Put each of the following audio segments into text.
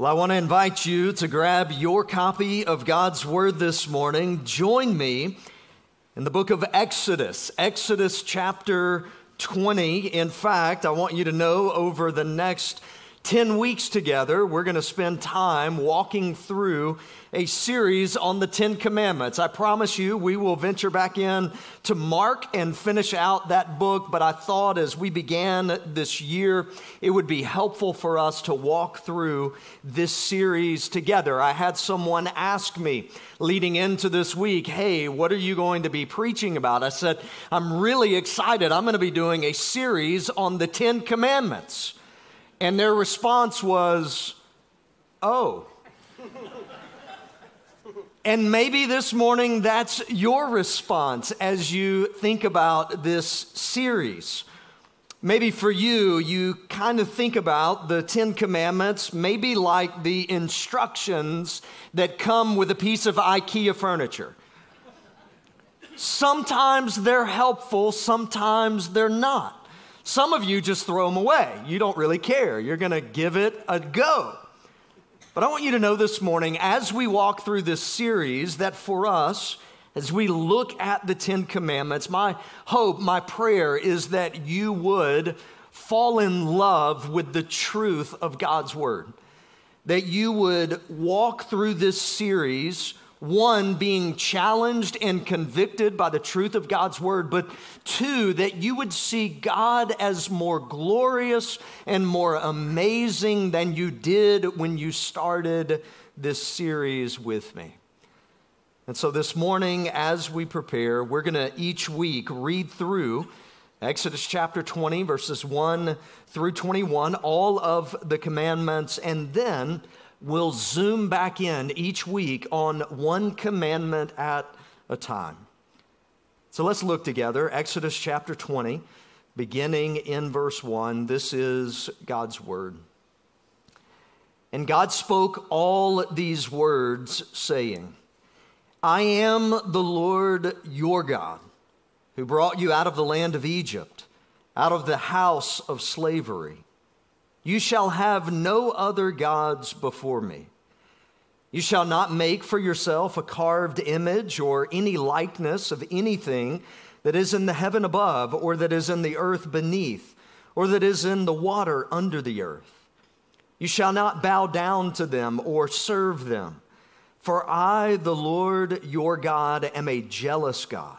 Well, I want to invite you to grab your copy of God's Word this morning. Join me in the book of Exodus, Exodus chapter 20. In fact, I want you to know over the next 10 weeks together, we're going to spend time walking through a series on the Ten Commandments. I promise you, we will venture back in to Mark and finish out that book. But I thought as we began this year, it would be helpful for us to walk through this series together. I had someone ask me leading into this week, Hey, what are you going to be preaching about? I said, I'm really excited. I'm going to be doing a series on the Ten Commandments. And their response was, Oh. and maybe this morning that's your response as you think about this series. Maybe for you, you kind of think about the Ten Commandments, maybe like the instructions that come with a piece of IKEA furniture. Sometimes they're helpful, sometimes they're not. Some of you just throw them away. You don't really care. You're going to give it a go. But I want you to know this morning, as we walk through this series, that for us, as we look at the Ten Commandments, my hope, my prayer is that you would fall in love with the truth of God's Word. That you would walk through this series one, being challenged and convicted by the truth of God's word, but two, that you would see God as more glorious and more amazing than you did when you started this series with me. And so this morning, as we prepare, we're going to each week read through Exodus chapter 20, verses 1 through 21, all of the commandments, and then we'll zoom back in each week on one commandment at a time. So let's look together. Exodus chapter 20, beginning in verse 1. This is God's word. And God spoke all these words, saying, I am the Lord your God, who brought you out of the land of Egypt, out of the house of slavery. You shall have no other gods before me. You shall not make for yourself a carved image or any likeness of anything that is in the heaven above, or that is in the earth beneath, or that is in the water under the earth. You shall not bow down to them or serve them. For I, the Lord your God, am a jealous God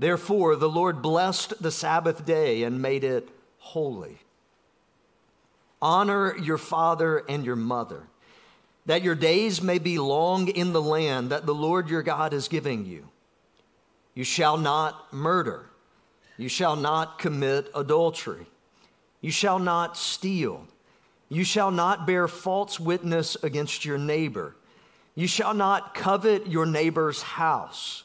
Therefore, the Lord blessed the Sabbath day and made it holy. Honor your father and your mother, that your days may be long in the land that the Lord your God is giving you. You shall not murder. You shall not commit adultery. You shall not steal. You shall not bear false witness against your neighbor. You shall not covet your neighbor's house.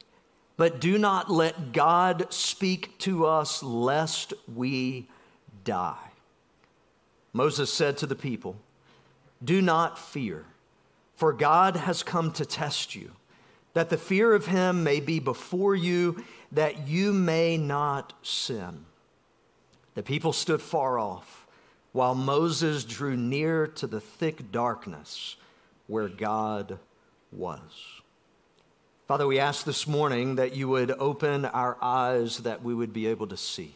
But do not let God speak to us lest we die. Moses said to the people, Do not fear, For God has come to test you, that the fear of him may be before you, that you may not sin. The people stood far off, while Moses drew near to the thick darkness where God was. Father, we ask this morning that you would open our eyes that we would be able to see,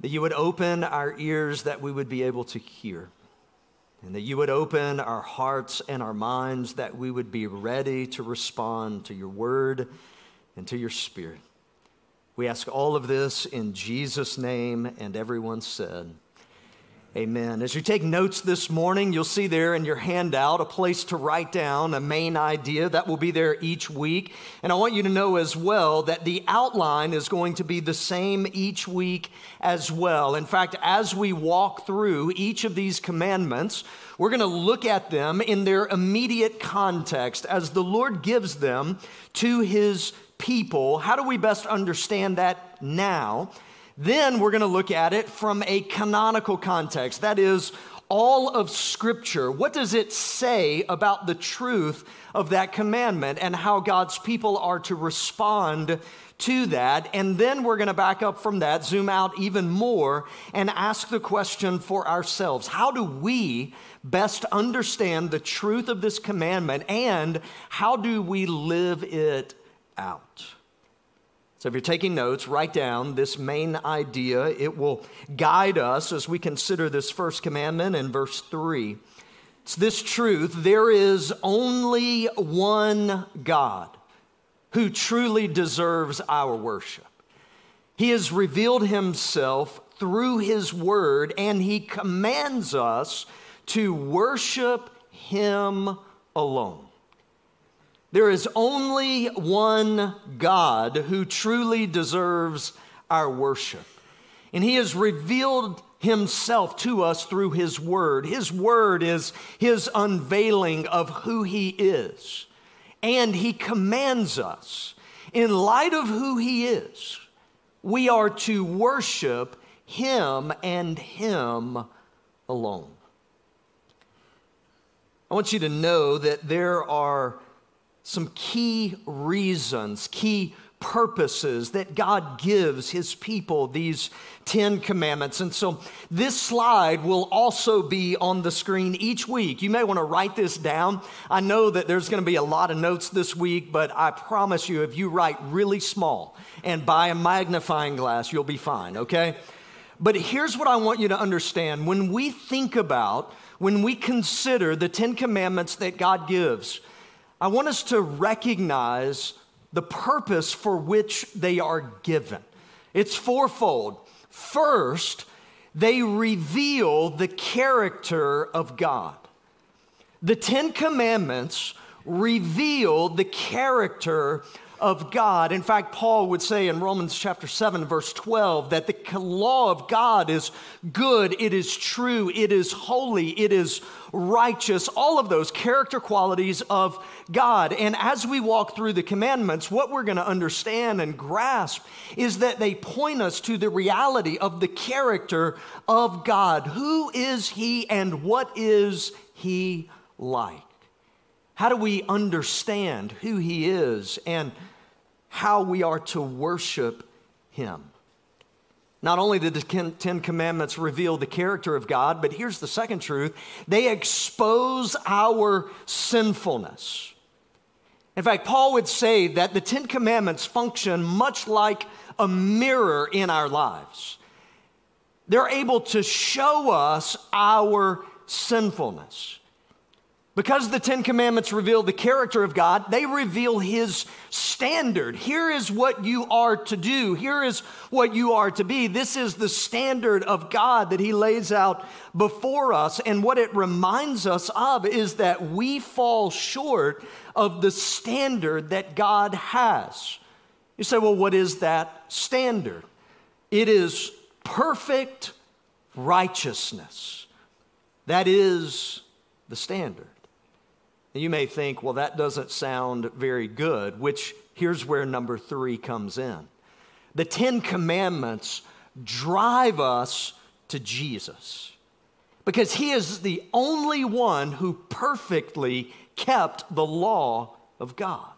that you would open our ears that we would be able to hear, and that you would open our hearts and our minds that we would be ready to respond to your word and to your spirit. We ask all of this in Jesus' name, and everyone said, Amen. As you take notes this morning, you'll see there in your handout a place to write down a main idea that will be there each week. And I want you to know as well that the outline is going to be the same each week as well. In fact, as we walk through each of these commandments, we're going to look at them in their immediate context as the Lord gives them to his people. How do we best understand that now? Then we're going to look at it from a canonical context. That is, all of Scripture. What does it say about the truth of that commandment and how God's people are to respond to that? And then we're going to back up from that, zoom out even more, and ask the question for ourselves How do we best understand the truth of this commandment and how do we live it out? So, if you're taking notes, write down this main idea. It will guide us as we consider this first commandment in verse 3. It's this truth there is only one God who truly deserves our worship. He has revealed himself through his word, and he commands us to worship him alone. There is only one God who truly deserves our worship. And he has revealed himself to us through his word. His word is his unveiling of who he is. And he commands us, in light of who he is, we are to worship him and him alone. I want you to know that there are some key reasons, key purposes that God gives his people these 10 commandments. And so this slide will also be on the screen each week. You may want to write this down. I know that there's going to be a lot of notes this week, but I promise you, if you write really small and buy a magnifying glass, you'll be fine, okay? But here's what I want you to understand. When we think about, when we consider the 10 commandments that God gives, I want us to recognize the purpose for which they are given. It's fourfold. First, they reveal the character of God. The Ten Commandments reveal the character of God. In fact, Paul would say in Romans chapter 7, verse 12, that the law of God is good, it is true, it is holy, it is righteous, all of those character qualities of God. And as we walk through the commandments, what we're going to understand and grasp is that they point us to the reality of the character of God. Who is He and what is He like? How do we understand who He is and how we are to worship Him? Not only did the Ten Commandments reveal the character of God, but here's the second truth they expose our sinfulness. In fact, Paul would say that the Ten Commandments function much like a mirror in our lives. They're able to show us our sinfulness. Because the Ten Commandments reveal the character of God, they reveal His standard. Here is what you are to do. Here is what you are to be. This is the standard of God that He lays out before us. And what it reminds us of is that we fall short of the standard that God has. You say, well, what is that standard? It is perfect righteousness. That is the standard. And you may think, well, that doesn't sound very good, which here's where number three comes in. The Ten Commandments drive us to Jesus. because he is the only one who perfectly kept the law of God.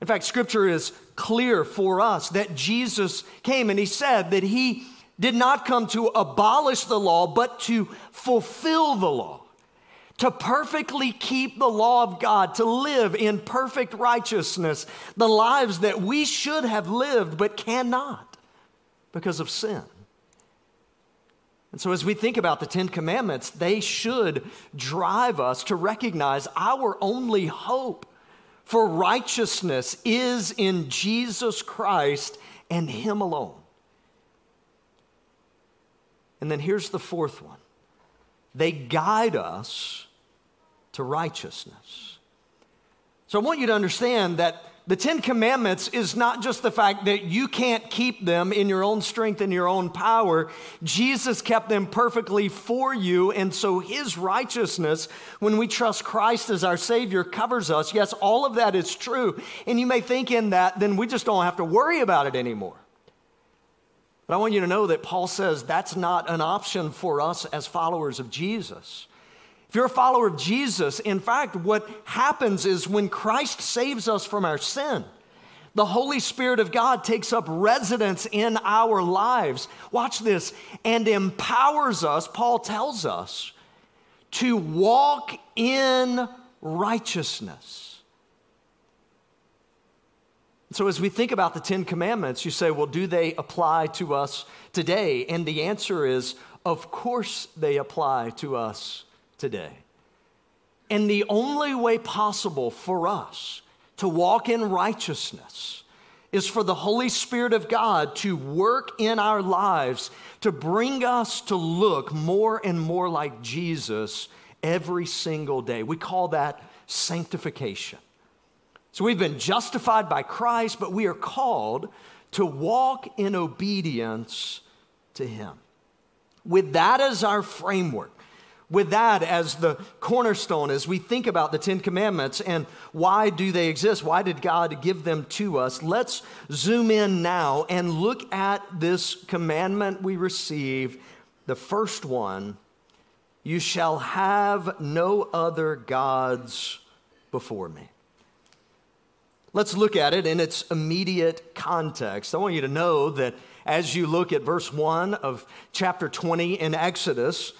In fact, scripture is clear for us that Jesus came and he said that he did not come to abolish the law, but to fulfill the law, to perfectly keep the law of God, to live in perfect righteousness, the lives that we should have lived but cannot because of sin. And so, as we think about the Ten Commandments, they should drive us to recognize our only hope for righteousness is in Jesus Christ and Him alone. And then here's the fourth one they guide us to righteousness. So I want you to understand that the Ten Commandments is not just the fact that you can't keep them in your own strength and your own power. Jesus kept them perfectly for you. And so his righteousness, when we trust Christ as our Savior, covers us. Yes, all of that is true. And you may think in that, then we just don't have to worry about it anymore. But I want you to know that Paul says that's not an option for us as followers of Jesus. If you're a follower of Jesus, in fact, what happens is when Christ saves us from our sin, the Holy Spirit of God takes up residence in our lives. Watch this, and empowers us, Paul tells us, to walk in righteousness. So, as we think about the Ten Commandments, you say, well, do they apply to us today? And the answer is, of course, they apply to us today. And the only way possible for us to walk in righteousness is for the Holy Spirit of God to work in our lives to bring us to look more and more like Jesus every single day. We call that sanctification. So we've been justified by Christ, but we are called to walk in obedience to Him. With that as our framework, with that as the cornerstone as we think about the Ten Commandments and why do they exist? Why did God give them to us? Let's zoom in now and look at this commandment we receive. The first one you shall have no other gods before me. Let's look at it in its immediate context. I want you to know that as you look at verse 1 of chapter 20 in Exodus,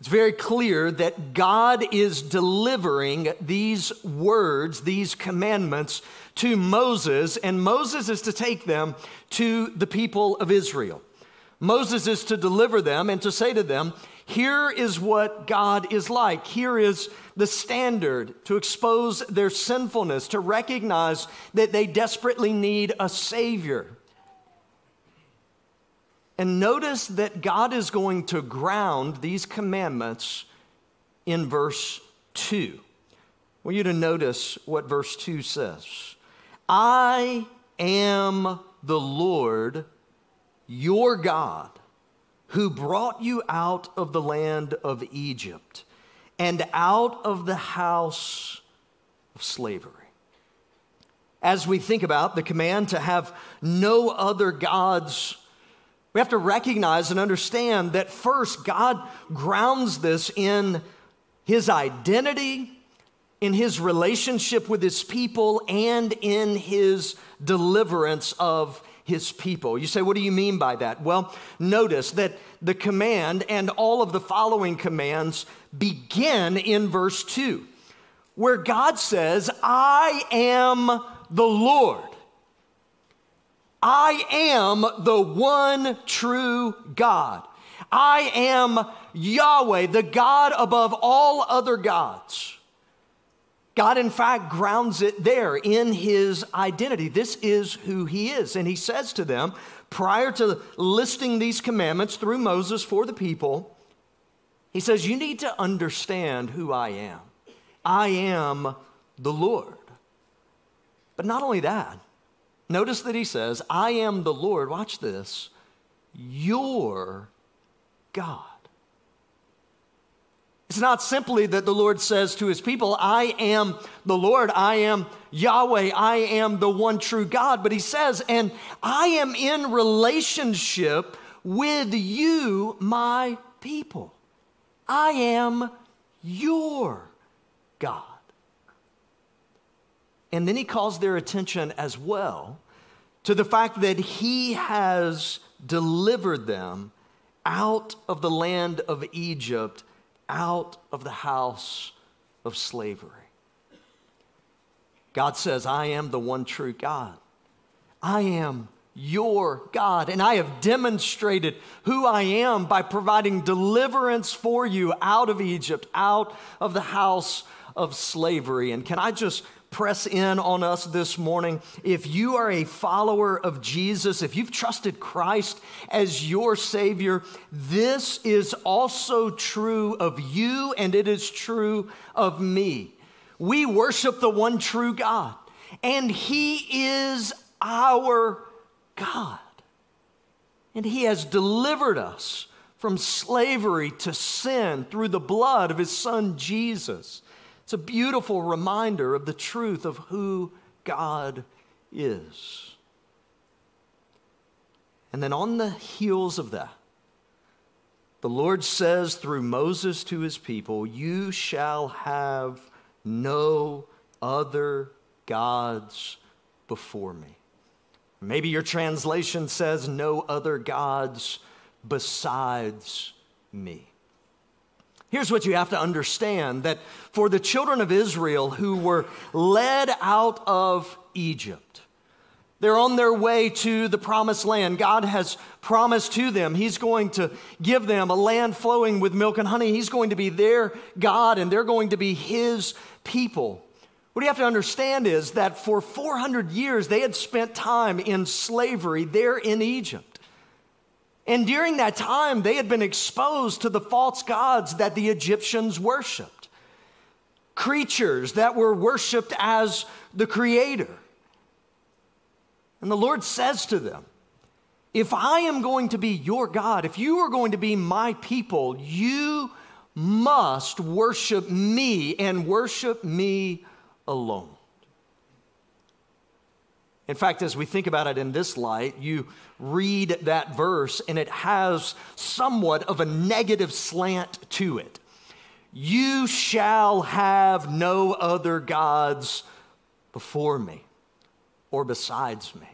it's very clear that God is delivering these words, these commandments to Moses, and Moses is to take them to the people of Israel. Moses is to deliver them and to say to them, Here is what God is like. Here is the standard to expose their sinfulness, to recognize that they desperately need a Savior. And notice that God is going to ground these commandments in verse 2. I want you to notice what verse 2 says I am the Lord your God who brought you out of the land of Egypt and out of the house of slavery. As we think about the command to have no other gods we have to recognize and understand that first, God grounds this in his identity, in his relationship with his people, and in his deliverance of his people. You say, what do you mean by that? Well, notice that the command and all of the following commands begin in verse 2, where God says, I am the Lord. I am the one true God. I am Yahweh, the God above all other gods. God, in fact, grounds it there in his identity. This is who he is. And he says to them, prior to listing these commandments through Moses for the people, he says, You need to understand who I am. I am the Lord. But not only that, Notice that he says, I am the Lord, watch this, your God. It's not simply that the Lord says to his people, I am the Lord, I am Yahweh, I am the one true God, but he says, and I am in relationship with you, my people. I am your God. And then he calls their attention as well to the fact that he has delivered them out of the land of Egypt, out of the house of slavery. God says, I am the one true God. I am your God, and I have demonstrated who I am by providing deliverance for you out of Egypt, out of the house of slavery. And can I just press in on us this morning. If you are a follower of Jesus, if you've trusted Christ as your Savior, this is also true of you and it is true of me. We worship the one true God, and He is our God. And He has delivered us from slavery to sin through the blood of His Son Jesus. It's a beautiful reminder of the truth of who God is. And then on the heels of that, the Lord says through Moses to his people, You shall have no other gods before me. Maybe your translation says, No other gods besides me. Here's what you have to understand that for the children of Israel who were led out of Egypt, they're on their way to the promised land. God has promised to them, He's going to give them a land flowing with milk and honey. He's going to be their God, and they're going to be His people. What you have to understand is that for 400 years, they had spent time in slavery there in Egypt. And during that time, they had been exposed to the false gods that the Egyptians worshiped creatures that were worshiped as the creator. And the Lord says to them, If I am going to be your God, if you are going to be my people, you must worship me and worship me alone. In fact, as we think about it in this light, you read that verse and it has somewhat of a negative slant to it. You shall have no other gods before me or besides me.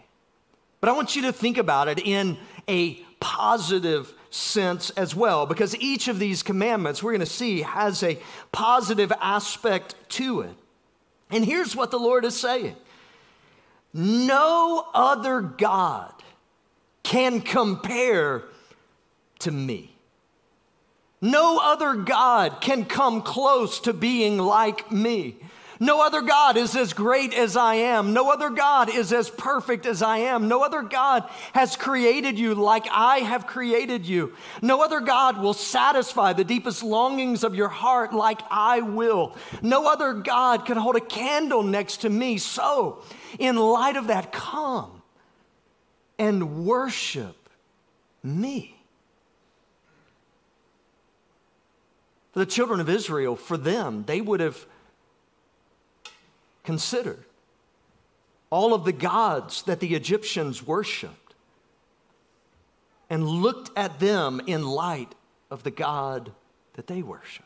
But I want you to think about it in a positive sense as well, because each of these commandments we're going to see has a positive aspect to it. And here's what the Lord is saying no other God can compare to me. No other God can come close to being like me. No other God is as great as I am. No other God is as perfect as I am. No other God has created you like I have created you. No other God will satisfy the deepest longings of your heart like I will. No other God can hold a candle next to me. So, in light of that, come and worship me. For the children of Israel, for them, they would have considered all of the gods that the Egyptians worshiped and looked at them in light of the God that they worshiped.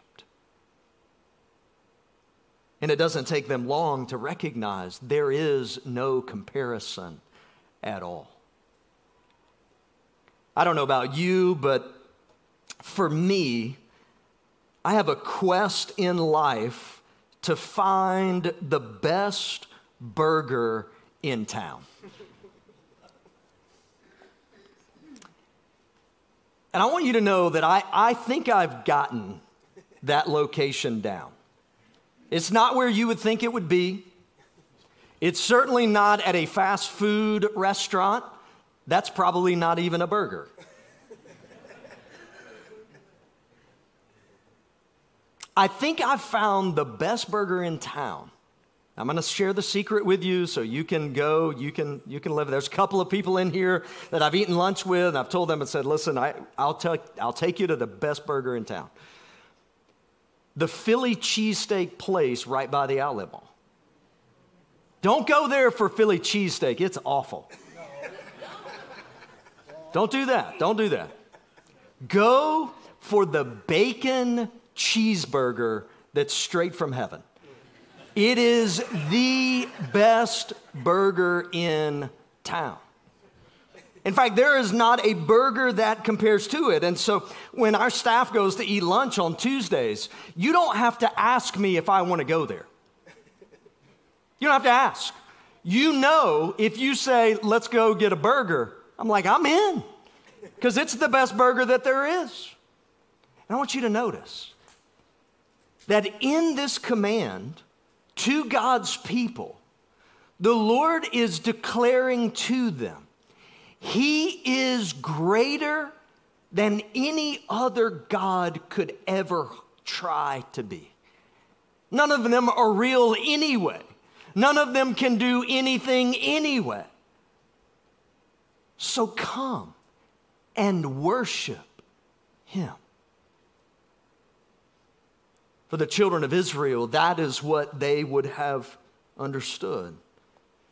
And it doesn't take them long to recognize there is no comparison at all. I don't know about you, but for me, I have a quest in life to find the best burger in town. And I want you to know that I, I think I've gotten that location down. It's not where you would think it would be. It's certainly not at a fast food restaurant. That's probably not even a burger. I think I've found the best burger in town. I'm going to share the secret with you so you can go, you can, you can live. There's a couple of people in here that I've eaten lunch with, and I've told them and said, listen, I, I'll, tell, I'll take you to the best burger in town the Philly cheesesteak place right by the outlet mall. Don't go there for Philly cheesesteak, it's awful. Don't do that. Don't do that. Go for the bacon cheeseburger that's straight from heaven. It is the best burger in town. In fact, there is not a burger that compares to it. And so when our staff goes to eat lunch on Tuesdays, you don't have to ask me if I want to go there. You don't have to ask. You know, if you say, let's go get a burger, I'm like, I'm in because it's the best burger that there is. And I want you to notice that in this command to God's people, the Lord is declaring to them, He is greater than any other God could ever try to be. None of them are real anyway. None of them can do anything anyway. So come and worship him. For the children of Israel, that is what they would have understood.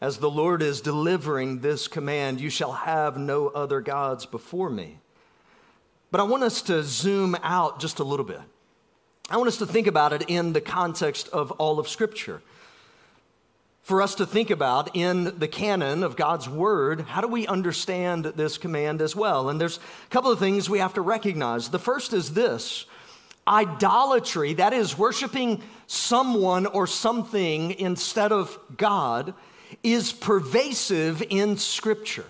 As the Lord is delivering this command, you shall have no other gods before me. But I want us to zoom out just a little bit. I want us to think about it in the context of all of Scripture for us to think about in the canon of God's Word. How do we understand this command as well? And there's a couple of things we have to recognize. The first is this idolatry, that is, worshiping someone or something instead of God, is pervasive in Scripture.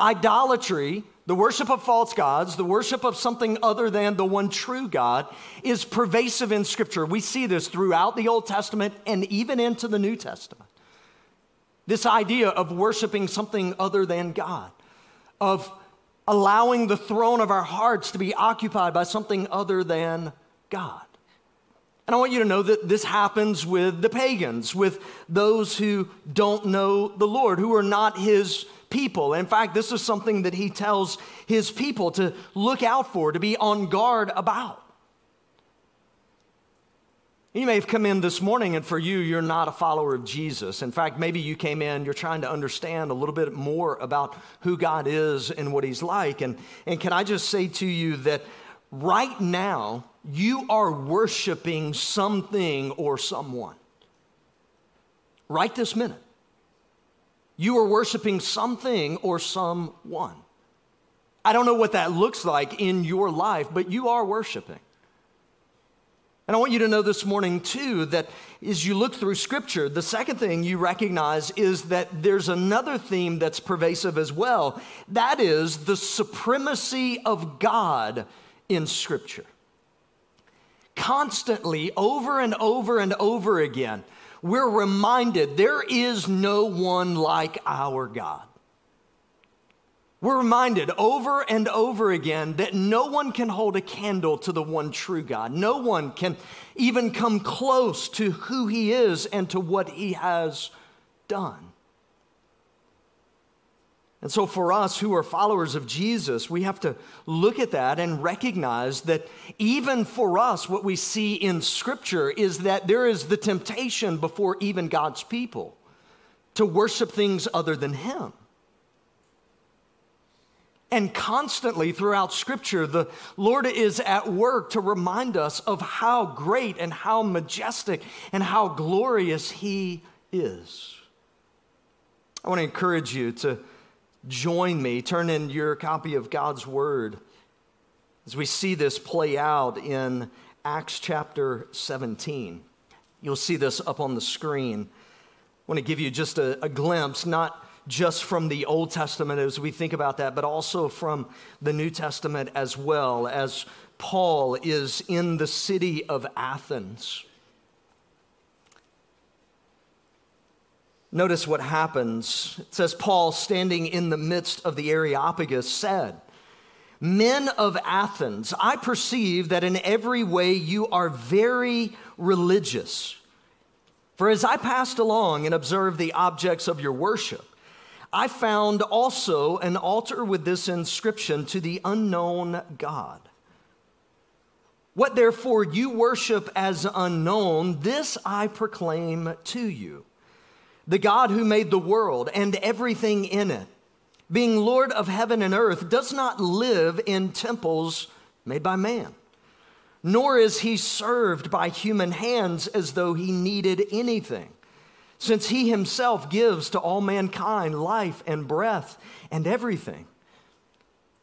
Idolatry the worship of false gods, the worship of something other than the one true God, is pervasive in Scripture. We see this throughout the Old Testament and even into the New Testament. This idea of worshiping something other than God, of allowing the throne of our hearts to be occupied by something other than God. And I want you to know that this happens with the pagans, with those who don't know the Lord, who are not His people. In fact, this is something that he tells his people to look out for, to be on guard about. You may have come in this morning, and for you, you're not a follower of Jesus. In fact, maybe you came in, you're trying to understand a little bit more about who God is and what He's like. And, and can I just say to you that right now, you are worshiping something or someone. Right this minute. You are worshiping something or someone. I don't know what that looks like in your life, but you are worshiping. And I want you to know this morning, too, that as you look through Scripture, the second thing you recognize is that there's another theme that's pervasive as well. That is the supremacy of God in Scripture. Constantly, over and over and over again, we're reminded there is no one like our God. We're reminded over and over again that no one can hold a candle to the one true God. No one can even come close to who He is and to what He has done. And so, for us who are followers of Jesus, we have to look at that and recognize that even for us, what we see in Scripture is that there is the temptation before even God's people to worship things other than Him. And constantly throughout Scripture, the Lord is at work to remind us of how great and how majestic and how glorious He is. I want to encourage you to join me, turn in your copy of God's Word as we see this play out in Acts chapter 17. You'll see this up on the screen. I want to give you just a, a glimpse, not just from the Old Testament as we think about that, but also from the New Testament as well, as Paul is in the city of Athens. Notice what happens. It says, Paul, standing in the midst of the Areopagus, said, Men of Athens, I perceive that in every way you are very religious. For as I passed along and observed the objects of your worship, I found also an altar with this inscription to the unknown God. What therefore you worship as unknown, this I proclaim to you the God who made the world and everything in it, being Lord of heaven and earth, does not live in temples made by man, nor is he served by human hands as though he needed anything, since he himself gives to all mankind life and breath and everything.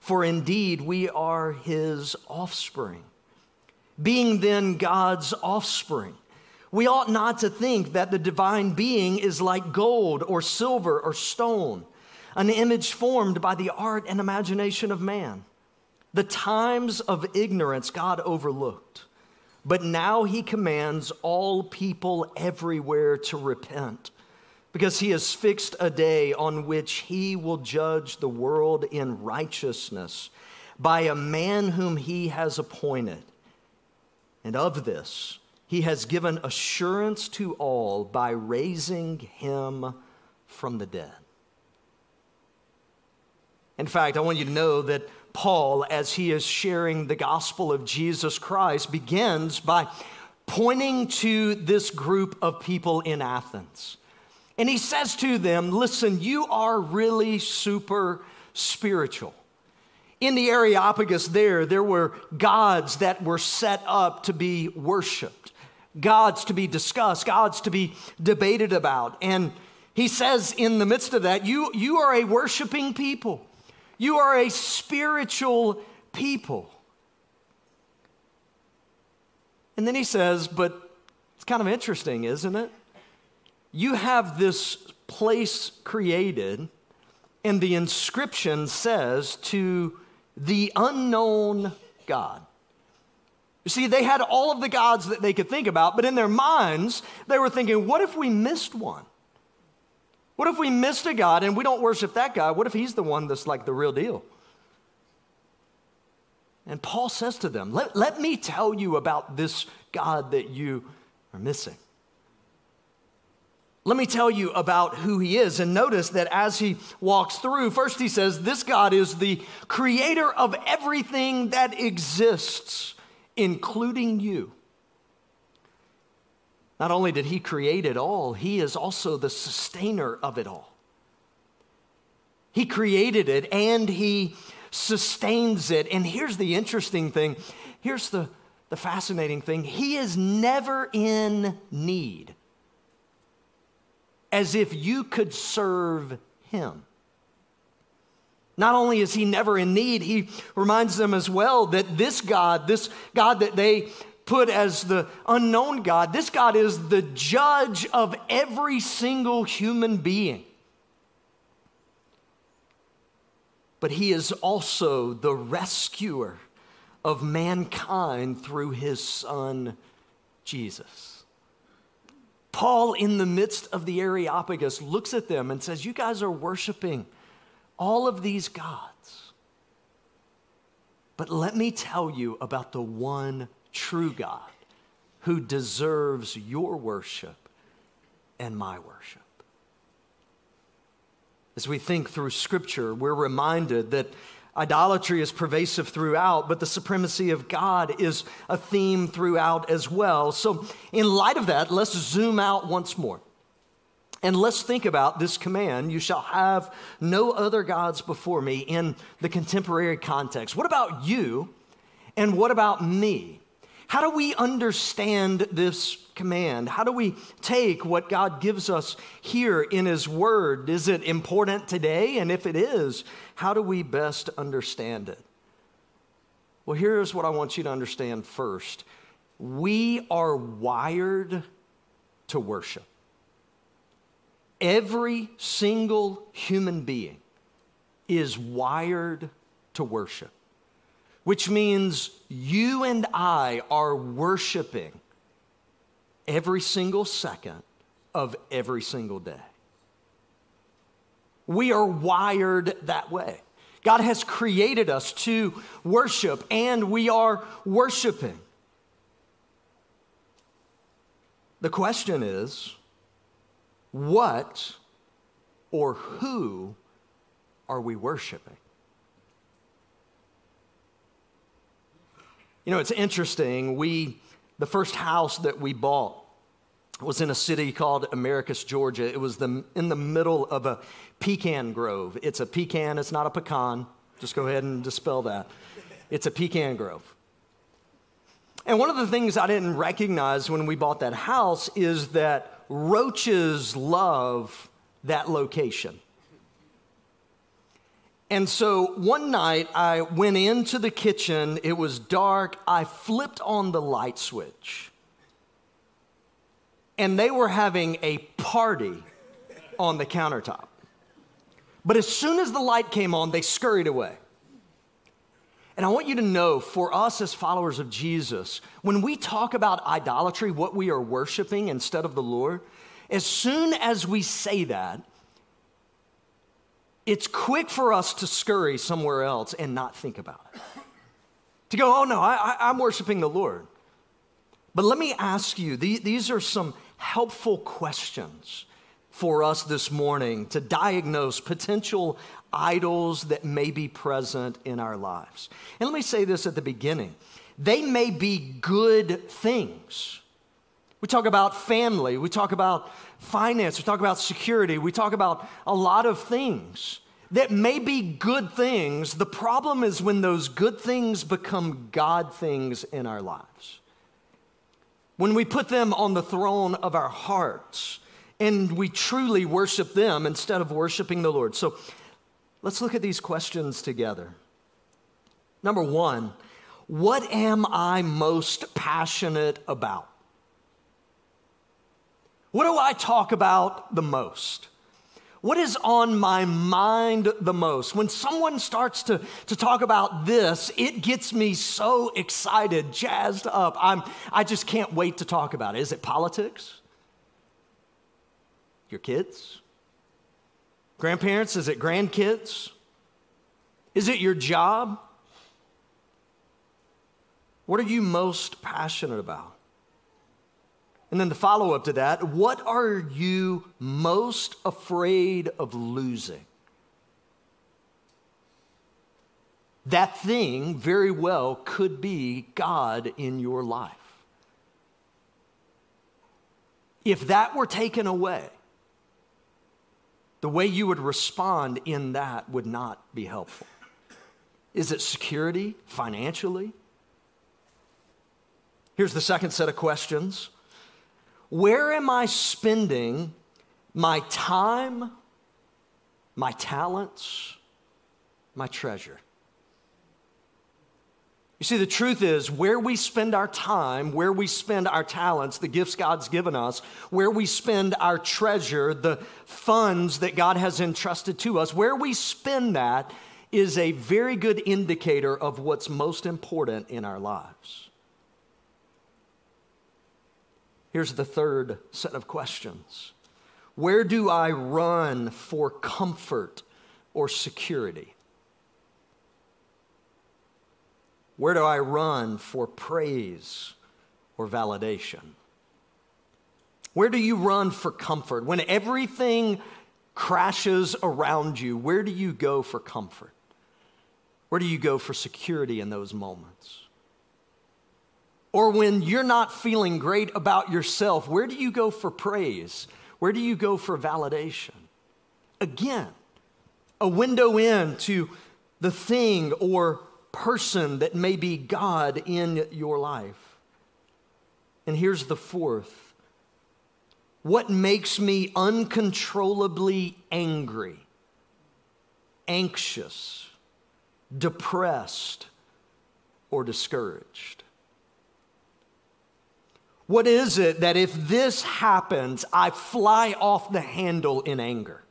for indeed we are his offspring. Being then God's offspring, we ought not to think that the divine being is like gold or silver or stone, an image formed by the art and imagination of man. The times of ignorance God overlooked, but now he commands all people everywhere to repent because he has fixed a day on which he will judge the world in righteousness by a man whom he has appointed. And of this, he has given assurance to all by raising him from the dead. In fact, I want you to know that Paul, as he is sharing the gospel of Jesus Christ, begins by pointing to this group of people in Athens. And he says to them, Listen, you are really super spiritual. In the Areopagus, there, there were gods that were set up to be worshiped, gods to be discussed, gods to be debated about. And he says, in the midst of that, you, you are a worshiping people. You are a spiritual people. And then he says, but it's kind of interesting, isn't it? You have this place created, and the inscription says to the unknown God. You see, they had all of the gods that they could think about, but in their minds, they were thinking, what if we missed one? What if we missed a God and we don't worship that God? What if he's the one that's like the real deal? And Paul says to them, let, let me tell you about this God that you are missing. Let me tell you about who he is. And notice that as he walks through, first he says, This God is the creator of everything that exists, including you. Not only did he create it all, he is also the sustainer of it all. He created it and he sustains it. And here's the interesting thing here's the, the fascinating thing he is never in need, as if you could serve him. Not only is he never in need, he reminds them as well that this God, this God that they put as the unknown God. This God is the judge of every single human being. But he is also the rescuer of mankind through his son, Jesus. Paul, in the midst of the Areopagus, looks at them and says, You guys are worshiping all of these gods. But let me tell you about the one true God who deserves your worship and my worship. As we think through Scripture, we're reminded that idolatry is pervasive throughout, but the supremacy of God is a theme throughout as well. So, in light of that, let's zoom out once more. And let's think about this command you shall have no other gods before me in the contemporary context. What about you and what about me? How do we understand this command? How do we take what God gives us here in His Word? Is it important today? And if it is, how do we best understand it? Well, here's what I want you to understand first we are wired to worship. Every single human being is wired to worship which means you and I are worshiping every single second of every single day. We are wired that way. God has created us to worship, and we are worshiping. The question is what or who are we worshiping? You know, it's interesting. We, the first house that we bought was in a city called Americus, Georgia. It was the, in the middle of a pecan grove. It's a pecan, it's not a pecan. Just go ahead and dispel that. It's a pecan grove. And one of the things I didn't recognize when we bought that house is that roaches love that location. And so one night I went into the kitchen, it was dark, I flipped on the light switch. And they were having a party on the countertop. But as soon as the light came on, they scurried away. And I want you to know for us as followers of Jesus, when we talk about idolatry, what we are worshiping instead of the Lord, as soon as we say that, it's quick for us to scurry somewhere else and not think about it. To go, oh no, I, am worshiping the Lord. But let me ask you these are some helpful questions for us this morning to diagnose potential idols that may be present in our lives. And let me say this at the beginning they may be good things. We talk about family, we talk about finance, we talk about security, we talk about a lot of things that may be good things. The problem is when those good things become God things in our lives. When we put them on the throne of our hearts and we truly worship them instead of worshiping the Lord. So let's look at these questions together. Number one, what am I most passionate about? What do I talk about the most? What is on my mind the most? When someone starts to, to talk about this, it gets me so excited, jazzed up. I'm, I just can't wait to talk about it. Is it politics? Your kids? Grandparents? Is it grandkids? Is it your job? What are you most passionate about? And then the follow up to that what are you most afraid of losing? That thing very well could be God in your life. If that were taken away, the way you would respond in that would not be helpful. Is it security, financially? Here's the second set of questions where am I spending my time, my talents, my treasure? You see, the truth is, where we spend our time, where we spend our talents, the gifts God's given us, where we spend our treasure, the funds that God has entrusted to us, where we spend that is a very good indicator of what's most important in our lives. Here's the third set of questions Where do I run for comfort or security? Where do I run for praise or validation? Where do you run for comfort? When everything crashes around you, where do you go for comfort? Where do you go for security in those moments? Or when you're not feeling great about yourself, where do you go for praise? Where do you go for validation? Again, a window into the thing or person that may be God in your life. And here's the fourth what makes me uncontrollably angry, anxious, depressed, or discouraged? What is it that if this happens, I fly off the handle in anger?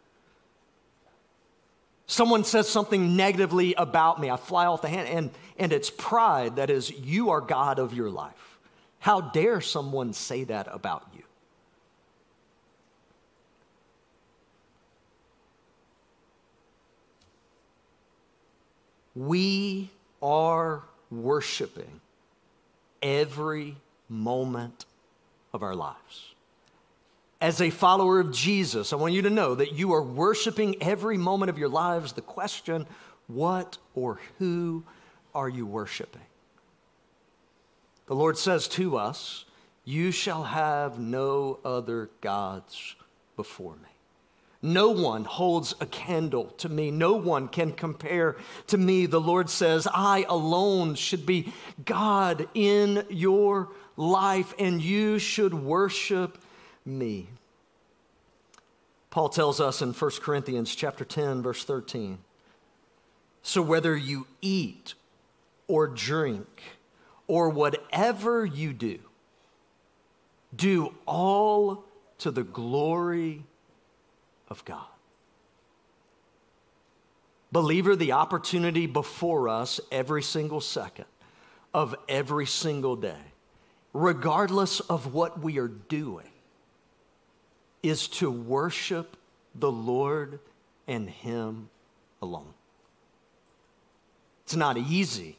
Someone says something negatively about me, I fly off the handle, and, and it's pride that is, you are God of your life. How dare someone say that about you? We are worshiping every moment of our lives. as a follower of Jesus, I want you to know that you are worshiping every moment of your lives. The question, what or who are you worshiping? The Lord says to us, You shall have no other gods before me. No one holds a candle to me. No one can compare to me. The Lord says, I alone should be God in your life, and you should worship me. Paul tells us in 1 Corinthians chapter 10 verse 13. So whether you eat or drink or whatever you do, do all to the glory of God. Believer, the opportunity before us every single second of every single day, regardless of what we are doing, is to worship the Lord and Him alone. It's not easy,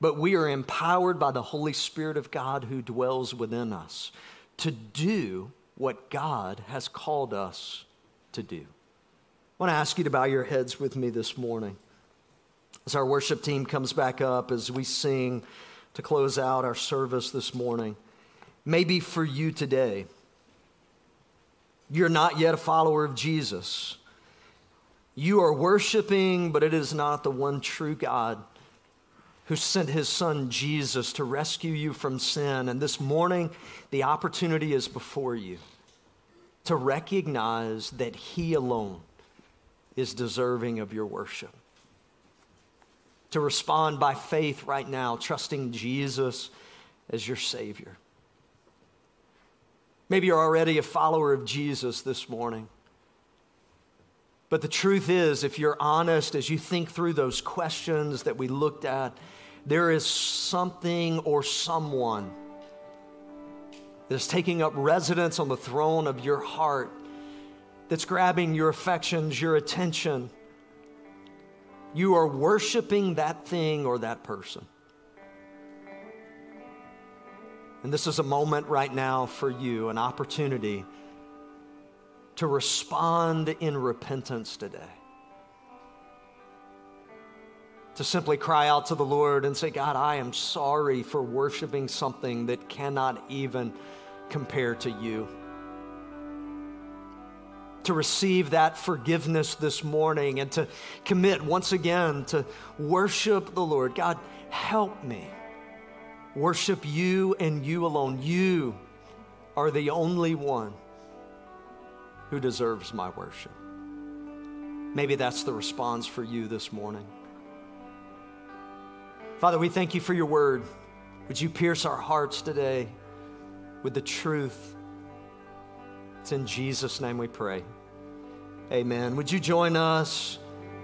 but we are empowered by the Holy Spirit of God who dwells within us to do what God has called us to do. I want to ask you to bow your heads with me this morning. As our worship team comes back up, as we sing to close out our service this morning, maybe for you today, you're not yet a follower of Jesus. You are worshiping, but it is not the one true God who sent his son Jesus to rescue you from sin. And this morning, the opportunity is before you to recognize that he alone is deserving of your worship. To respond by faith right now, trusting Jesus as your Savior. Maybe you're already a follower of Jesus this morning. But the truth is, if you're honest, as you think through those questions that we looked at, there is something or someone that is taking up residence on the throne of your heart, that's grabbing your affections, your attention. You are worshiping that thing or that person. And this is a moment right now for you, an opportunity to respond in repentance today. To simply cry out to the Lord and say, God, I am sorry for worshiping something that cannot even compare to you. To receive that forgiveness this morning and to commit once again to worship the Lord. God, help me worship you and you alone. You are the only one who deserves my worship. Maybe that's the response for you this morning. Father, we thank you for your word. Would you pierce our hearts today with the truth? It's in Jesus' name we pray. Amen. Would you join us?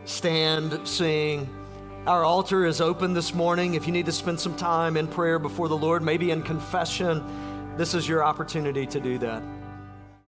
Stand, sing. Our altar is open this morning. If you need to spend some time in prayer before the Lord, maybe in confession, this is your opportunity to do that.